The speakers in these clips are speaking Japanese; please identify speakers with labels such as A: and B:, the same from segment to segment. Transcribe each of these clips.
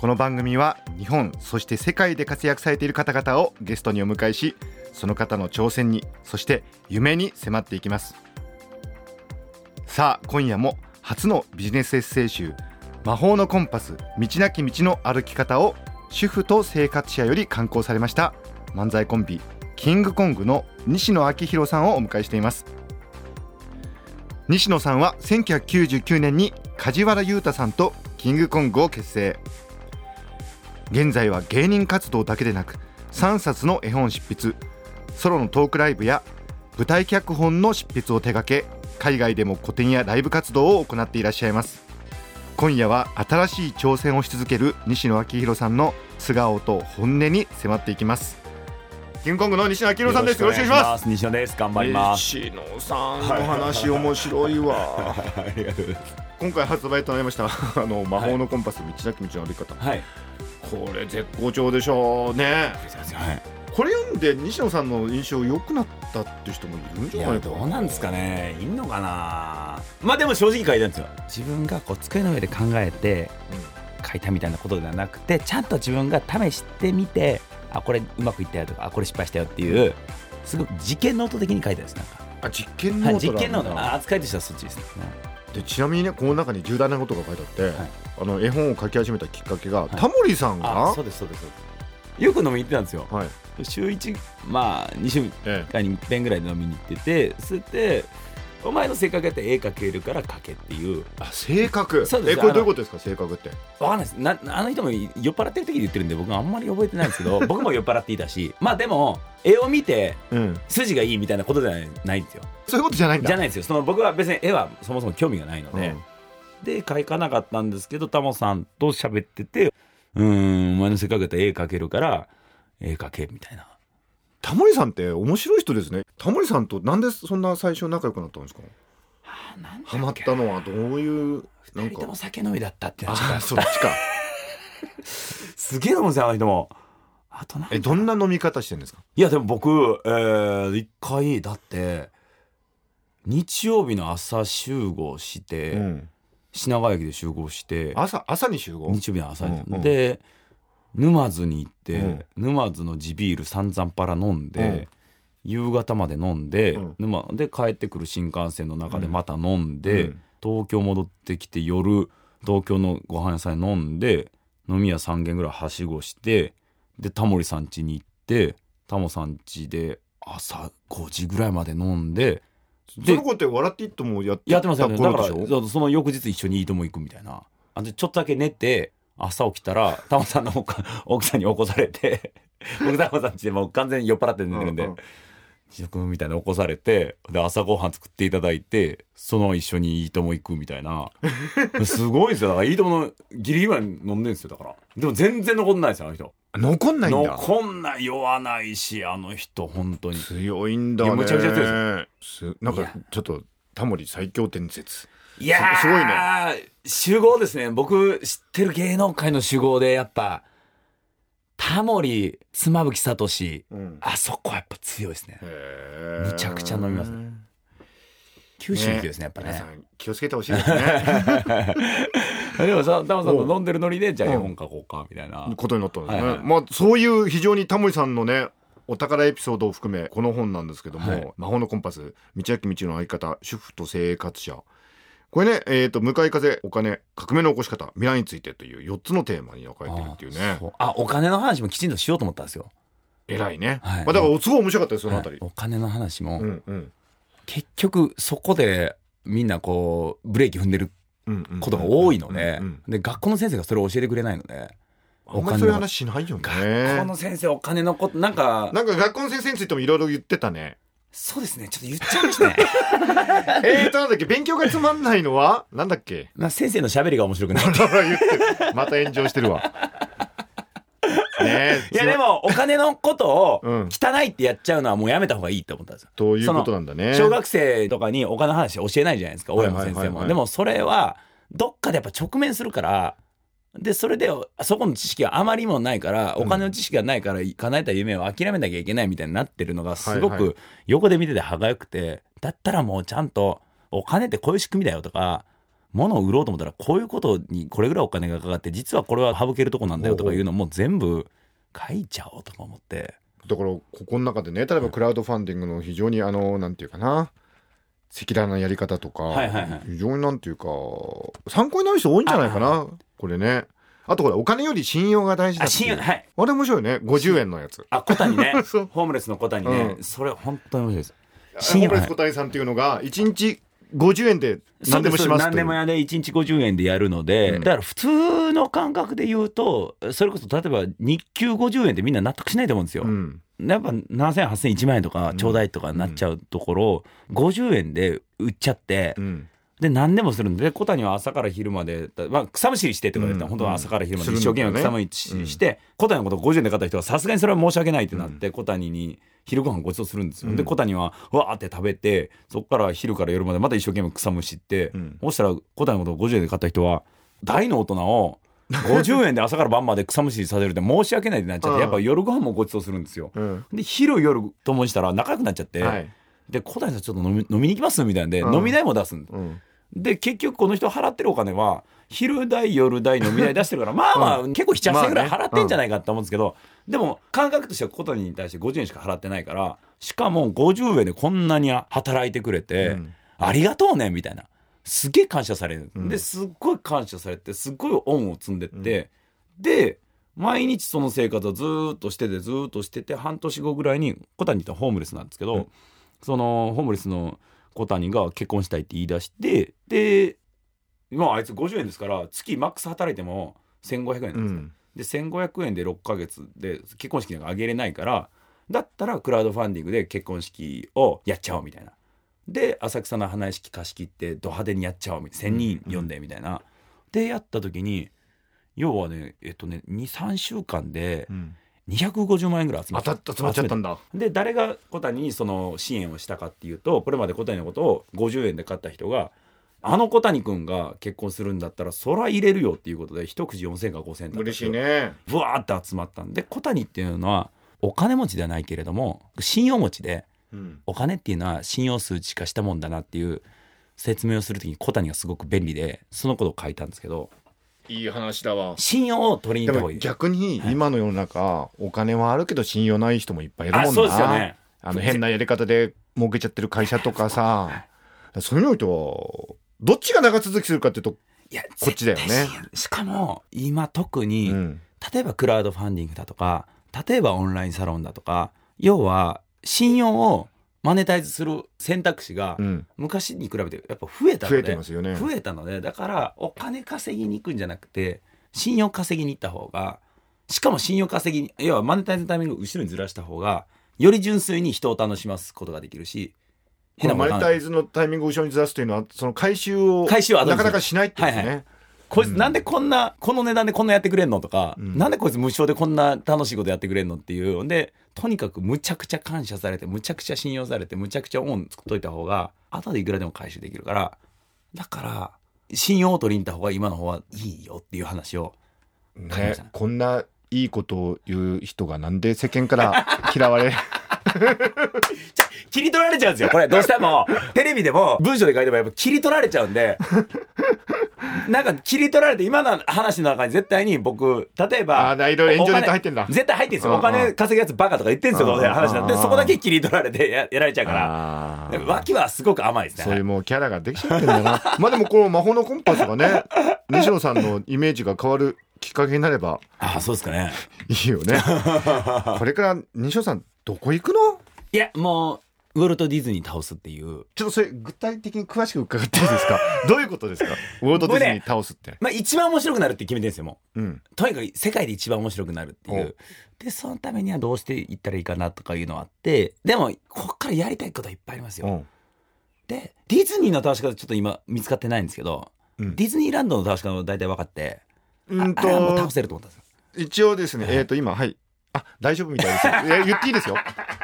A: この番組は日本そして世界で活躍されている方々をゲストにお迎えしその方の挑戦にそして夢に迫っていきます。さあ今夜も初のビジネスエッセイ集魔法のコンパス道なき道の歩き方を主婦と生活者より刊行されました漫才コンビキングコングの西野昭弘さんをお迎えしています。西野さんは1999年に梶原裕太さんとキングコングを結成。現在は芸人活動だけでなく3冊の絵本執筆ソロのトークライブや舞台脚本の執筆を手掛け海外でも個展やライブ活動を行っていらっしゃいます。今夜は新しい挑戦をし続ける西野昭弘さんの素顔と本音に迫っていきます。キングコングの西野昭弘さんです。よろしくお願いします。
B: 西野です。頑張ります。
A: 西野さんの話面白いわ。今回発売となりましたあの魔法のコンパス、道なき道の歩き方。
B: はい
A: これ絶好調でしょうね。
B: はい。
A: これ読んで西野さんの印象良くなったっていう人もいるんじ
B: い
A: ゃないか
B: やどうなんですかね。いんのかな。まあでも正直書いてあるんですよ。自分がこう机の上で考えて書いたみたいなことではなくてちゃんと自分が試してみてあこれうまくいったよとかあこれ失敗したよっていうすごく実験ノート的に書いてあるんですなんか。
A: あ実験ノ
B: はい
A: ートなんだ。
B: 実験ノート。あ扱いとしてはそっちですね
A: でちなみにねこの中に重大なことが書いてあって、
B: はい。
A: あの絵本を書き始めたきっかけが、
B: い。
A: タモリさんが
B: あそうですそうです。そうですよく飲みに行ってたんですよ。
A: はい。
B: 週1まあ2週
A: え
B: 間に1遍ぐらいで飲みに行っててそれでお前の性格やったら絵描けるから描けっていう。
A: え、あ性格？
B: そうです。
A: えこれどういうことですか？性格って。
B: わかんないです。なあの人も酔っ払ってる時に言ってるんで僕あんまり覚えてないんですけど 僕も酔っ払っていたしまあでも絵を見て
A: うん。
B: 筋がいいみたいなことじゃないないんですよ。
A: そういうことじゃないんだ。
B: じゃないんですよ。その僕は別に絵はそもそも興味がないので、
A: うん。
B: で描かなかったんですけどタモさんと喋っててうーんお前の性格やったら絵描けるから絵描けみたいな
A: タモリさんって面白い人ですね。タモリさんとなんでそんな最初仲良くなったんですか？ハマったのはどういうなんか。
B: 酒飲みだったって
A: あ
B: が
A: そっちか。
B: すげえ飲むんですよあの人も。あとなんだ
A: えどんな飲み方してんですか？
B: いやでも僕、えー、一回だって日曜日の朝集合して、
A: うん。
B: 品川駅で集合して
A: 朝朝に集合？
B: 日曜日の朝に、
A: うんうん。
B: で沼津に行って、
A: うん。
B: 沼津の地ビール散々パラ飲んで、
A: うん。
B: 夕方まで飲んで、
A: うん。
B: 沼で帰ってくる新幹線の中でまた飲んで、
A: うん。
B: 東京戻ってきて夜東京のご飯屋さんに飲んで飲み屋3軒ぐらいはしごしてでタモリさん家に行ってタモさん家で朝5時ぐらいまで飲んで
A: その子って笑っていいともやって
B: やってますよねだからその翌日一緒にいいとも行くみたいな。あでちょっとだけ寝て朝起きたらタモさんの奥奥さんに起こされて僕タモさん家でもう完全に酔っ払って寝てるんで
A: うんうん。
B: 自食みたいなの起こされてで朝ごはん作っていただいてそのまま一緒にいいとも行くみたいな。すごいですよ。だからいいとものギリギリまで飲んでるんですよだから。でも全然残んないですよあの人。
A: 残んないんだ。
B: 残んない酔わないしあの人本当に。
A: 強いんだね。
B: むちゃくちゃ強
A: す。なんかちょっとタモリ最強伝説
B: いやー
A: すすごいね。
B: 集合ですね。僕知ってる芸能界の集合でやっぱタモリ妻夫木聡
A: うん。
B: あそこはやっぱ強いですね。むちゃくちゃ飲みますね。九州行きですねやっぱね。
A: 皆さん気をつけてほしいですね。
B: でもさタモさんと飲んでるノリでじゃあ
A: うん。
B: 絵本書こうかみたいな。
A: ことになったんですね、
B: はいはい
A: まあそういう非常にタモリさんのねお宝エピソードを含めこの本なんですけども「
B: はい。
A: 魔法のコンパス道なき道の相方主婦と生活者」これね、えーと「向かい風お金革命の起こし方未来について」という4つのテーマに分かれてるっていうね。
B: あお金の話もきちんとしようと思ったんですよ、
A: 偉いね、
B: はい。
A: まあ、だからすごい面白かったですそのあたり、
B: はい。お金の話も、
A: うんうん。
B: 結局そこでみんなこうブレーキ踏んでることが多いので、で学校の先生がそれを教えてくれないので
A: あんまりそういう話しないよね。
B: 学校の先生お金のことなんか
A: なんか学校の先生についてもいろいろ言ってたね
B: そうですね。ちょっと言っちゃいましたね。
A: えーとなんだっけ？勉強がつまんないのは？なんだっけ？
B: まあ先生の喋りが面白くない。
A: 言ってるまた炎上してるわ。ねえ。
B: いやでもお金のことを
A: うん。
B: 汚いってやっちゃうのはもうやめた方がいいって思ったんですよ。
A: ということなんだね。
B: 小学生とかにお金の話教えないじゃないですか親も先生も。でもそれはどっかでやっぱ直面するからでそれでそこの知識があまりにもないからお金の知識がないから叶えた夢を諦めなきゃいけないみたいになってるのがすごく横で見てて歯がゆくてだったらもうちゃんとお金ってこういう仕組みだよとか物を売ろうと思ったらこういうことにこれぐらいお金がかかって実はこれは省けるとこなんだよとかいうのも全部書いちゃおうとか思って。
A: だからここの中でね例えばクラウドファンディングの非常にあのなんていうかな赤裸々なやり方とか、
B: はいはいはい。
A: 非常になんていうか参考になる人多いんじゃないかなこれね。あとこれお金より信用が大事だ
B: 信用はい。
A: あれ面白いよね50円のやつ。
B: あ小谷ね。ホームレスの小谷ね、
A: うん。
B: それ本当に面白いです。
A: ホ
B: 信用
A: ームレス小谷さんっていうのが1日50円で何でもします
B: 何でも
A: や
B: やで1日50円でやるので、
A: うん。
B: だから普通の感覚で言うとそれこそ例えば日給50円ってみんな納得しないと思うんですよ、
A: うん
B: やっぱ7000、8000、1万円とかちょうだいとかになっちゃうところ、50円で売っちゃって、
A: うん。
B: で何でもするんで小谷は朝から昼まで、まあ、草むしりしてって言われたら、
A: うん。
B: 本当は朝から昼まで
A: うん。
B: 一生懸命草むしりして、小谷のことを50円で買った人はさすがにそれは申し訳ないってなって、小谷に昼ご飯ごちそうするんですよ、
A: うん。
B: で小谷はわーって食べてそこから昼から夜までまた一生懸命草むしって、
A: うん。
B: そしたら小谷のことを50円で買った人は大の大人を50円で朝から晩まで草むしりさせるって申し訳ないってなっちゃっ
A: うん。
B: てやっぱ夜ご飯もごちそうするんですよ。
A: うん。
B: で昼夜ともしたら仲良くなっちゃって、
A: はい
B: で小谷さんちょっと飲み飲みに行きますみたいなんで、
A: うん。
B: 飲み代も出すんです
A: うん。
B: で結局この人払ってるお金は昼代夜代飲み代出してるからまあまあ結構7 8円ぐらい払ってんじゃないかって思うんですけど、でも感覚としては小谷に対して50円しか払ってないからしかも50円でこんなに働いてくれて、
A: うん。
B: ありがとうねみたいなすげえ感謝される、
A: うん。
B: ですっごい感謝されてすっごい恩を積んでって、で毎日その生活をずーっとしててずーっとしてて半年後ぐらいに小谷ってホームレスなんですけど、
A: うん。
B: そのホームレスの小谷が結婚したいって言い出してで今あいつ50円ですから月マックス働いても1500円なんですよ、で1500円で6ヶ月で結婚式なんかあげれないからだったらクラウドファンディングで結婚式をやっちゃおうみたいなで浅草の花屋敷貸し切ってド派手にやっちゃおうみたいな1000人呼んでみたいな、でやった時に要はねえっとね23週間で
A: うん。
B: 250万円ぐらい集ま
A: った。集まっちゃったんだ。
B: で誰が小谷にその支援をしたかっていうとこれまで小谷のことを50円で買った人があの小谷君が結婚するんだったらそら入れるよっていうことで一口4000か5000だった
A: 嬉しいね。
B: ブワーって集まったんで小谷っていうのはお金持ちではないけれども信用持ちで
A: うん
B: お金っていうのは信用数値化したもんだなっていう説明をするときに小谷がすごく便利でそのことを書いたんですけど
A: いい話だわ。
B: 信用を取りに行った方がいい。
A: 逆に今の世の中お金はあるけど信用ない人もいっぱいいるもんな。
B: あそうですよね。
A: あの変なやり方で儲けちゃってる会社とかさ そういうのとどっちが長続きするかっていうと
B: いや
A: こっちだよね。
B: しかも今特に、
A: うん。
B: 例えばクラウドファンディングだとか例えばオンラインサロンだとか要は信用をマネタイズする選択肢が
A: うん。
B: 昔に比べてやっぱ増えたので
A: 増えてますよね。
B: 増えたのでだからお金稼ぎに行くんじゃなくて信用稼ぎに行った方がしかも信用稼ぎに要はマネタイズのタイミングを後ろにずらした方がより純粋に人を楽しますことができるし
A: マネタイズのタイミングを後ろにずらすというのはその回収をなかなかしないってことね、
B: はいはこいつなんでこんな、この値段でこんなやってくれんのとか、
A: うん
B: なんでこいつ無償でこんな楽しいことやってくれんのっていう。で、とにかくむちゃくちゃ感謝されて、むちゃくちゃ信用されて、むちゃくちゃ恩作っといた方が、後でいくらでも回収できるから、だから、信用を取りに行った方が今の方はいいよっていう話を。
A: ねこんないいことを言う人がなんで世間から嫌われ
B: 切り取られちゃうんですよ。これ、どうしても、テレビでも、文章で書いてもやっぱ切り取られちゃうんで、なんか切り取られて、今の話の中に絶対に僕、例えば、
A: あーいろいろ炎上ネタ入ってんだ
B: 絶対入ってんですよ。
A: うん
B: お金稼ぐやつバカとか言ってんですよ、
A: うん
B: どうせ話なんで、
A: うん
B: そこだけ切り取られてややられちゃうから。脇はすごく甘いですね。
A: そういうもうキャラができちゃってんだな まあでもこの魔法のコンパスがね西野さんのイメージが変わるきっかけになれば
B: ああ、そうですかね。
A: いいよね これから西野さんどこ行くの？
B: いや、もう、ウォルト・ディズニー倒すっていう。
A: ちょっとそれ具体的に詳しく伺っていいですか？どういうことですか？ウォルト・ディズニー倒すって、
B: まあ一番面白くなるって決めてるんですよも
A: う。ん。
B: うとにかく世界で一番面白くなるってい
A: お
B: う。でそのためにはどうしていったらいいかなとかいうのはあって。でもこっからやりたいことはいっぱいありますよ。
A: うん。
B: でディズニーの倒し方ちょっと今見つかってないんですけど、
A: うん。
B: ディズニーランドの倒し方も大体分かって、
A: うん
B: ああれはもう倒
A: と
B: せると思ったんですよ。
A: 一応ですね
B: はい。
A: えっ、と今はいあ大丈夫みたいですよ。いや言っていいですよ。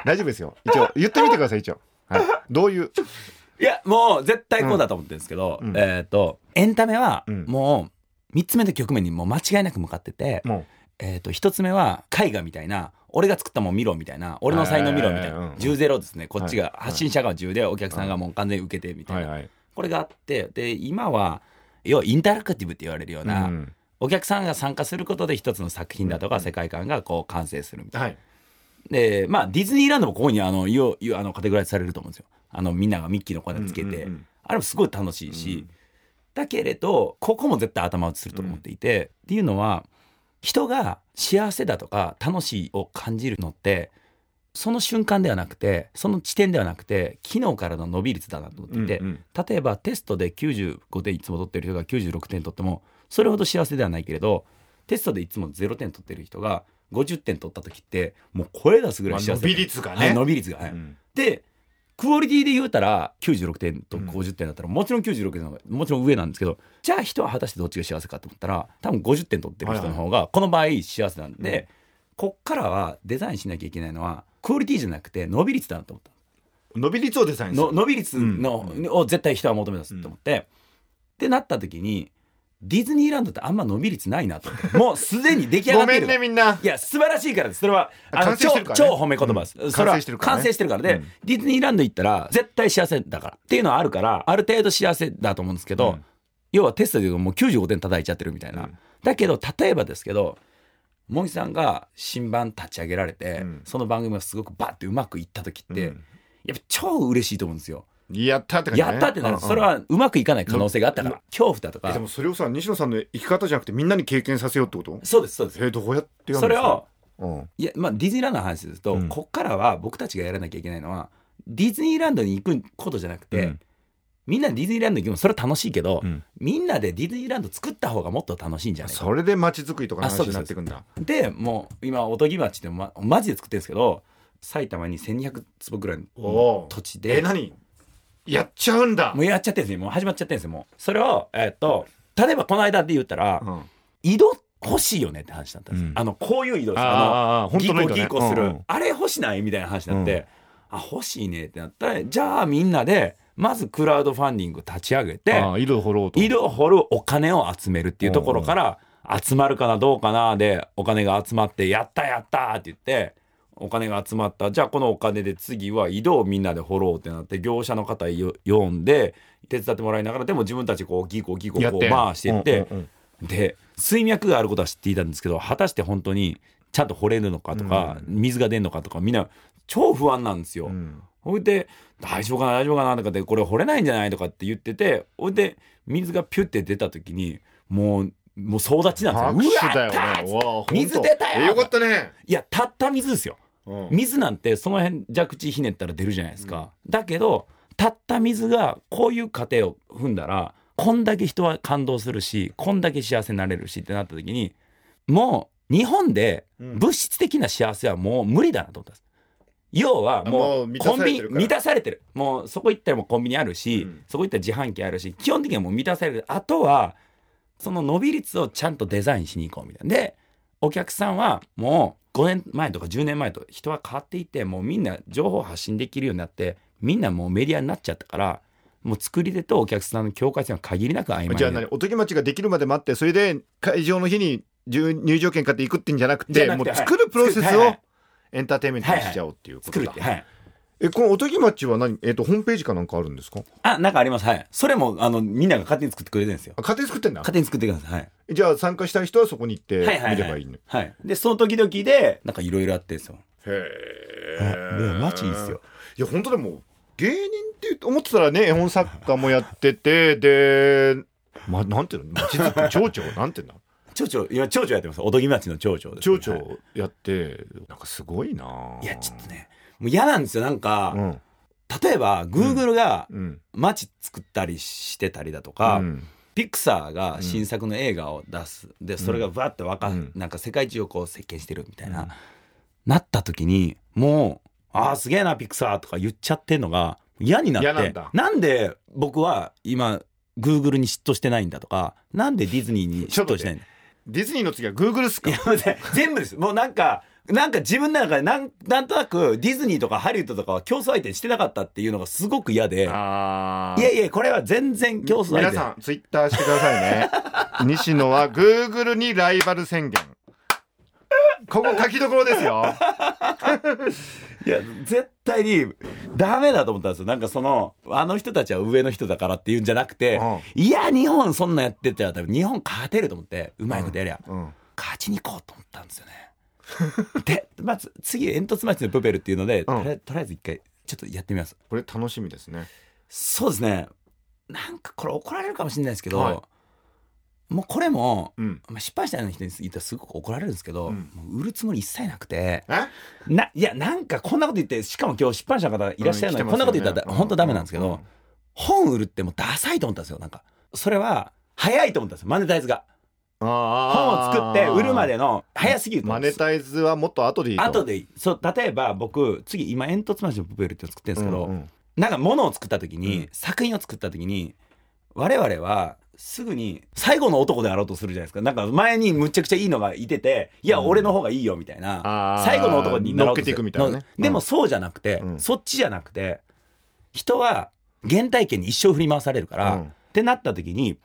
A: 大丈夫ですよ。一応言ってみてください一応。はい。どういう？
B: いやもう絶対こうだと思ってるんですけど、
A: うん。
B: えっ、とエンタメは
A: うん。
B: もう3つ目の局面にもう間違いなく向かってて、
A: も
B: えー、と1つ目は絵画みたいな俺が作ったもん見ろみたいな俺の才能見ろみたいな。10ゼロですね。こっち
A: はい。
B: が発信者が10でお客さんがもう完全に受けてみたいな、
A: うはいはい。
B: これがあってで今は要はインタラクティブって言われるような、
A: うん
B: お客さんが参加することで一つの作品だとか世界観がこう完成するみたいな。
A: はい。
B: でまあディズニーランドもここにあのいよあのカテゴライズされると思うんですよ。あのみんながミッキーの声つけて、
A: うんうんうん
B: あれもすごい楽しいし、
A: うん。
B: だけれどここも絶対頭打ちすると思っていて、っていうのは人が幸せだとか楽しいを感じるのってその瞬間ではなくてその地点ではなくて昨日からの伸び率だなと思っていて、
A: うんうん。
B: 例えばテストで95点いつも取ってる人が96点取ってもそれほど幸せではないけれどテストでいつも0点取ってる人が50点取った時ってもう声出すぐらい幸せ
A: まあ伸び率がね。
B: はい伸び率が、はい。
A: うん。
B: でクオリティで言うたら96点と50点だったら、もちろん96点の方がもちろん上なんですけどじゃあ人は果たしてどっちが幸せかって思ったら多分50点取ってる人の方がこの場合幸せなんで、こっからはデザインしなきゃいけないのはクオリティじゃなくて伸び率だなと思った。
A: 伸び率をデザインする。
B: の伸び率の、を絶対人は求め出すと思って、ってなった時にディズニーランドってあんま伸び率ないなと。思ってもうすでに出来上が
A: ごめ
B: ってる。
A: んねみんな。い
B: や素晴らしいからです。それはあの超超褒め言葉です、
A: うん。
B: それは
A: 完成してるからね。
B: 完成してるからで、
A: うん。
B: ディズニーランド行ったら絶対幸せだから。っていうのはあるからある程度幸せだと思うんですけど、
A: うん。
B: 要はテストで言うともう95点叩いちゃってるみたいな、
A: うん。
B: だけど例えばですけど茂木さんが新番立ち上げられて、
A: うん。
B: その番組がすごくバッてうまくいった時って、
A: うん。
B: やっぱ超嬉しいと思うんですよ。
A: やったって感じね。
B: やったってなる、
A: うんうん。
B: それはうまくいかない可能性があったから、恐怖だとか
A: えでもそれをさ西野さんの生き方じゃなくてみんなに経験させようってこと？
B: そうですそうです。
A: えどうやってやるんですか？
B: それを
A: うん。
B: いやまあディズニーランドの話ですと、
A: うん。
B: こっからは僕たちがやらなきゃいけないのはディズニーランドに行くことじゃなくて、
A: うん。
B: みんなでディズニーランド行くのそれは楽しいけど、
A: うん。
B: みんなでディズニーランド作った方がもっと楽しいんじゃないか。
A: それで街づくりとかの話になってくんだ。
B: でもう今おとぎ町ってまマジで作ってるんですけど埼玉に1200坪ぐらいの土地で
A: え何？やっちゃうんだ。
B: もうやっちゃってるんですよ。もう始まっちゃってるんですよもう。それをえっと例えばこの間で言ったら、
A: うん。
B: 井戸欲しいよねって話だったんですよ、
A: うん。
B: あのこういう井戸です。
A: あ
B: のギコギコする、
A: うんうん。
B: あれ欲しないみたいな話になって、あ欲しいねってなった。らじゃあみんなでまずクラウドファンディング立ち上げて
A: 井戸掘ろうと
B: 井戸を掘るお金を集めるっていうと。ころから集まるかなどうかなでお金が集まってやったやったって言ってお金が集まった。じゃあこのお金で次は井戸をみんなで掘ろうってなって業者の方よ呼んで手伝ってもらいながらでも自分たちこうギコギコこう回していって、
A: うんうんうん。
B: で水脈があることは知っていたんですけど果たして本当にちゃんと掘れるのかとか、水が出るのかとかみんな超不安なんですよ。
A: うん。
B: ほいで大丈夫かな大丈夫かなとかってこれ掘れないんじゃないとかって言っててほいで水がピュッて出た時にもうもう総立ちなん
A: 拍
B: ですよ。
A: 手だよね。
B: 水出たよ
A: えよかったね。
B: いやたった水ですよ。
A: うん。
B: 水なんてその辺蛇口ひねったら出るじゃないですか。だけどたった水がこういう過程を踏んだらこんだけ人は感動するしこんだけ幸せになれるしってなった時にもう日本で
A: うん。
B: 物質的な幸せはもう無理だなと思ったんです。要はも
A: もう満た
B: うコンビニ
A: されてるから。
B: 満たされてる。もうそこ行ったらもうコンビニあるし、
A: うん。
B: そこ行ったら自販機あるし基本的にはもう満たされる。あとはその伸び率をちゃんとデザインしに行こうみたいな。でお客さんはもう5年前とか10年前と人は変わっていてもうみんな情報発信できるようになってみんなもうメディアになっちゃったからもう作り手とお客さんの境界線は限りなく曖昧で
A: じゃあ何？おとぎ町ができるまで待ってそれで会場の日に入入場券買っていくってんじゃなくてもう作るプロセスを
B: はいはい
A: エンターテインメントにしちゃおうっていうことだ。
B: 作るってはい
A: えこのおとぎ町は何？えっとホームページかなんかあるんですか？
B: あなんかあります。はい。それもあのみんなが勝手に作ってくれてるんですよ。
A: あ家庭作ってんだ。
B: 勝手に作ってください。はい。
A: じゃあ参加したい人はそこに行って見
B: はいはい。
A: ればいいね
B: はい。でその時々でなんかいろいろあってんですよ。
A: へ
B: はい。でマジいいっすよ。
A: いや本当でも芸人って思ってたらね絵本作家もやっててでまなんていうの？町づくり町長？なんていうんだ
B: 町長？いや町長やってます。おとぎ町の町長です、
A: 町長
B: はい
A: やってなんかすごいない
B: やちょっとねもう嫌なんですよなんか、
A: うん。
B: 例えば Google が
A: うん。
B: 街作ったりしてたりだとか、
A: うん。
B: ピクサーが新作の映画を出す、でそれがバッてわか、
A: うん。
B: なんか世界中をこう席巻してるみたいな、
A: うん。
B: なった時にもう「ああすげえなピクサー」とか言っちゃってんのが嫌になって。
A: 嫌なんだ。
B: なんで僕は今 Google に嫉妬してないんだとかなんでディズニーに嫉妬してないんだ？
A: ディズニーの次は Google っすか？
B: いや待って全部です。もうなんかなんか自分の中でなんなんとなくディズニーとかハリウッドとかは競争相手にしてなかったっていうのがすごく嫌で。いやいやこれは全然競争相手。
A: 皆さんツイッターしてくださいね。西野は Google にライバル宣言。ここ書きどころですよ。
B: いや絶対にダメだと思ったんですよ。なんかそのあの人たちは上の人だからっていうんじゃなくて、いや日本そんなんやってたら多分日本勝てると思ってうまいことやりゃ、
A: うん。
B: 勝ちに行こうと思ったんですよね でまず次煙突町のプペルっていうので、とりあえとりあえず一回ちょっとやってみます。
A: これ楽しみですね。
B: そうですね。なんかこれ怒られるかもしれないですけど、
A: はい。
B: もうこれも、
A: うん。
B: まあ、失敗したような人に言ったらすごく怒られるんですけど、
A: うん。
B: もう売るつもり一切なくて
A: え？
B: ないやなんかこんなこと言ってしかも今日出版社の方いらっしゃるのに、
A: うん
B: こんなこと言ったら本当ダメなんですけど、
A: うん。うん。
B: 本売るってもうダサいと思ったんですよ。なんかそれは早いと思ったんですよ。マネタイズが本を作って売るまでの早すぎる
A: マネタイズはもっと後でいいと。
B: 後でいい。そう例えば僕次今煙突町のプペルって作ってるんですけど、
A: うんうん
B: なんか物を作った時に、
A: うん。
B: 作品を作った時に我々はすぐに最後の男であろうとするじゃないですか。なんか前にむちゃくちゃいいのがいてていや
A: うん。
B: 俺の方がいいよみたいな、
A: あー。
B: 最後の男になろうとする。
A: 乗っけていくみたいなね。
B: のでもそうじゃなくて、
A: うん。
B: そっちじゃなくて人は原体験に一生振り回されるから、
A: うん。
B: ってなった時に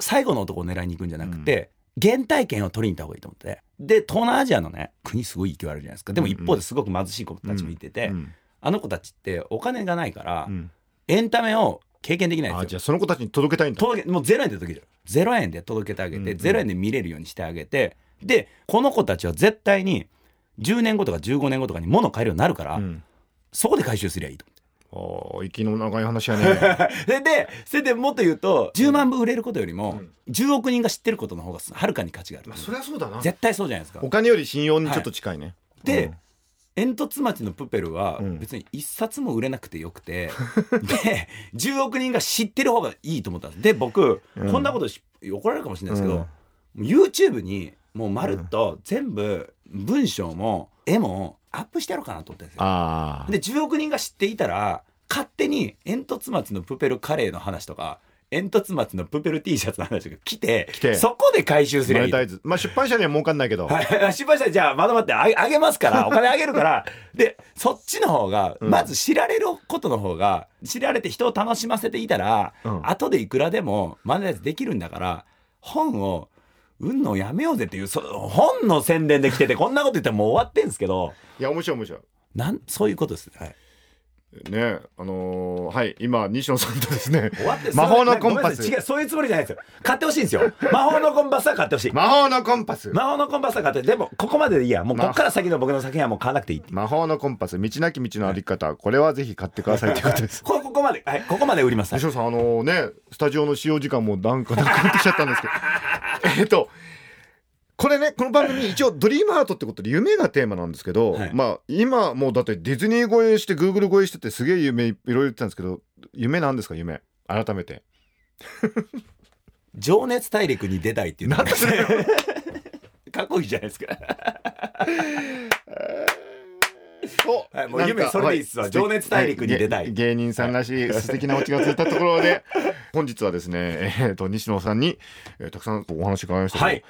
B: 最後の男を狙いに行くんじゃなくて、原体験を取りに行った方がいいと思って。で東南アジアのね国すごい勢いあるじゃないですか。でも一方ですごく貧しい子たちもいてて、
A: うん
B: あの子たちってお金がないから、
A: うん。
B: エンタメを経験できないですよ。
A: じゃあその子たちに届けたいんだ。
B: 届けもうゼロ円で届けちゃう。ゼロ円で届けてあげて、
A: うんうん。
B: ゼロ円で見れるようにしてあげて、で、この子たちは絶対に10年後とか15年後とかに物を買えるようになるから、
A: うん。
B: そこで回収すりゃいいと
A: おー息の長い話やね。
B: 思って。それで、それでもっと言うと、10万部売れることよりも、10億人が知ってることの方がはるかに価値がある。
A: まあそりゃそうだな。
B: 絶対そうじゃないですか。
A: お。金より信用にちょっと近いね。
B: で、
A: うん。
B: 煙突町のプペルは
A: うん。
B: 別に一冊も売れなくてよくて、で10億人が知ってる方がいいと思ったんです。で僕、
A: うん。
B: こんなことし怒られるかもしれないですけど、
A: うん。
B: YouTube にもうまるっと全部文章も絵もアップしてやろうかなと思ったんですよ。で10億人が知っていたら勝手に煙突町のプペルカレーの話とか煙突町のプペル T シャツの話とか来て
A: 来て。
B: そこで回収すればいい
A: まあ出版社には儲かんないけど。
B: はい、失敗したらじゃあまだ待ってあげあげますから お金あげるから。でそっちの方が
A: うん。
B: まず知られることの方が知られて人を楽しませていたら、
A: うん。
B: 後でいくらでもマネタイズできるんだから本を売んのをやめようぜっていうそ本の宣伝で来ててこんなこと言ったらもう終わってんですけど。
A: いや面白い面白い。
B: なんそういうことです、はい、
A: ねあのーはい今西野さんとですね 魔法のコンパス。
B: 違うそういうつもりじゃないですよ。買ってほしいんですよ。魔法のコンパスは買ってほしい。
A: 魔法のコンパス。
B: 魔法のコンパスは買ってでもここまででいいや。もうこっから先の僕の作品はもう買わなくていい
A: 魔法のコンパス道なき道の歩き方これはぜひ買ってくださいということです。
B: こここまで、はい、ここまで売ります。
A: 西野さんあのねスタジオの使用時間もなんかなくなってきちゃったんですけど。えっとこれねこの番組一応ドリームハートってことで夢がテーマなんですけど、
B: はい。
A: まあ今もうだってディズニー越えしてグーグル越えしててすげえ夢いろいろ言ってたんですけど夢なんですか夢？改めて。
B: 情熱大陸に出たいっていう
A: なんでそれ
B: かっこいいじゃないですか。
A: お
B: はいもう夢それでいいっすわ。
A: は
B: 情熱大陸に出たい。
A: は芸芸人さんらしい素敵なオチがついたところで本日はですねえーと西野さんに、えーたくさんお話伺いましたけど、
B: はい。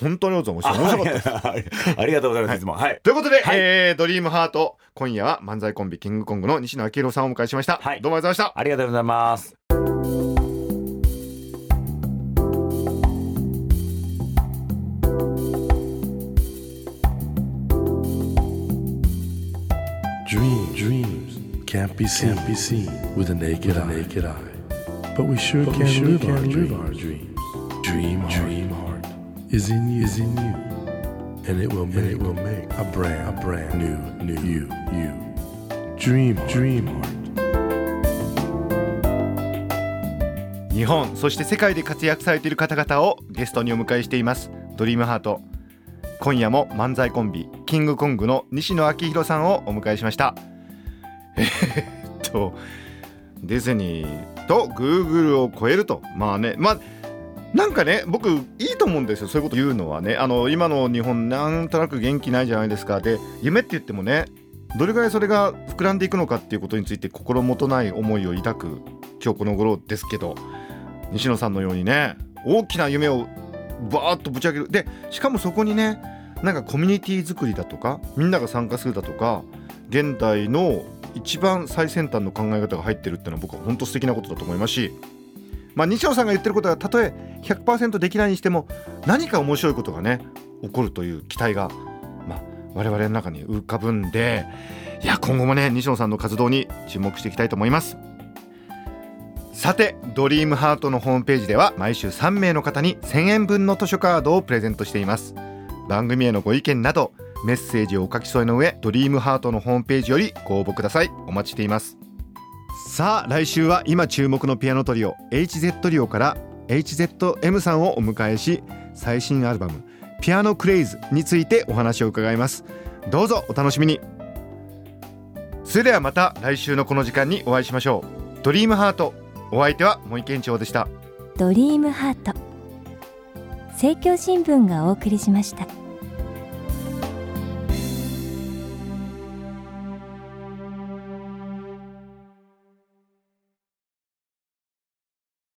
A: 本当にありがとうございました面白かったです
B: あありがとうございます。いつも。はい。
A: ということで、
B: はい
A: えードリームハート今夜は漫才コンビキングコングの西野昭弘さんをお迎えしました、
B: はい
A: どうもありがとうございました
B: ありがとうございます。
C: Dream, dreams can't be seen, can't be seen with a naked, eye. naked eye. But we sure can, live, our live our dreams. Dream, heart. dream heart is in you, is in you, and it will make, it will make a brand, a brand new, new you, you. Dream, dream heart.
A: 日本そして世界で活躍されている方々をゲストにお迎えしています。ドリームハート。今夜も漫才コンビキングコングの西野昭弘さんをお迎えしました。えーっとディズニーとグーグルを超えると。まあねまあなんかね僕いいと思うんですよそういうこと言うのはね。あの今の日本なんとなく元気ないじゃないですか。で夢って言ってもねどれぐらいそれが膨らんでいくのかっていうことについて心もとない思いを抱く今日この頃ですけど西野さんのようにね大きな夢をバーッとぶち上げる。でしかもそこにねなんかコミュニティ作りだとかみんなが参加するだとか現代の一番最先端の考え方が入ってるっていうのは僕は本当素敵なことだと思いますし、まあ、西野さんが言ってることがたとえ100%できないにしても何か面白いことがね起こるという期待が、まあ、我々の中に浮かぶんでいや今後もね西野さんの活動に注目していきたいと思います。さてドリームハートのホームページでは毎週3名の方に1000円分の図書カードをプレゼントしています。番組へのご意見などメッセージをお書き添えの上ドリームハートのホームページよりご応募ください。お待ちしています。さあ来週は今注目のピアノトリオ HZ トリオから HZM さんをお迎えし最新アルバム「ピアノクレイズ」についてお話を伺います。どうぞお楽しみに。それではまた来週のこの時間にお会いしましょう。ドリームハートお相手は森健長でした。
D: ドリームハート政教新聞がお送りしました。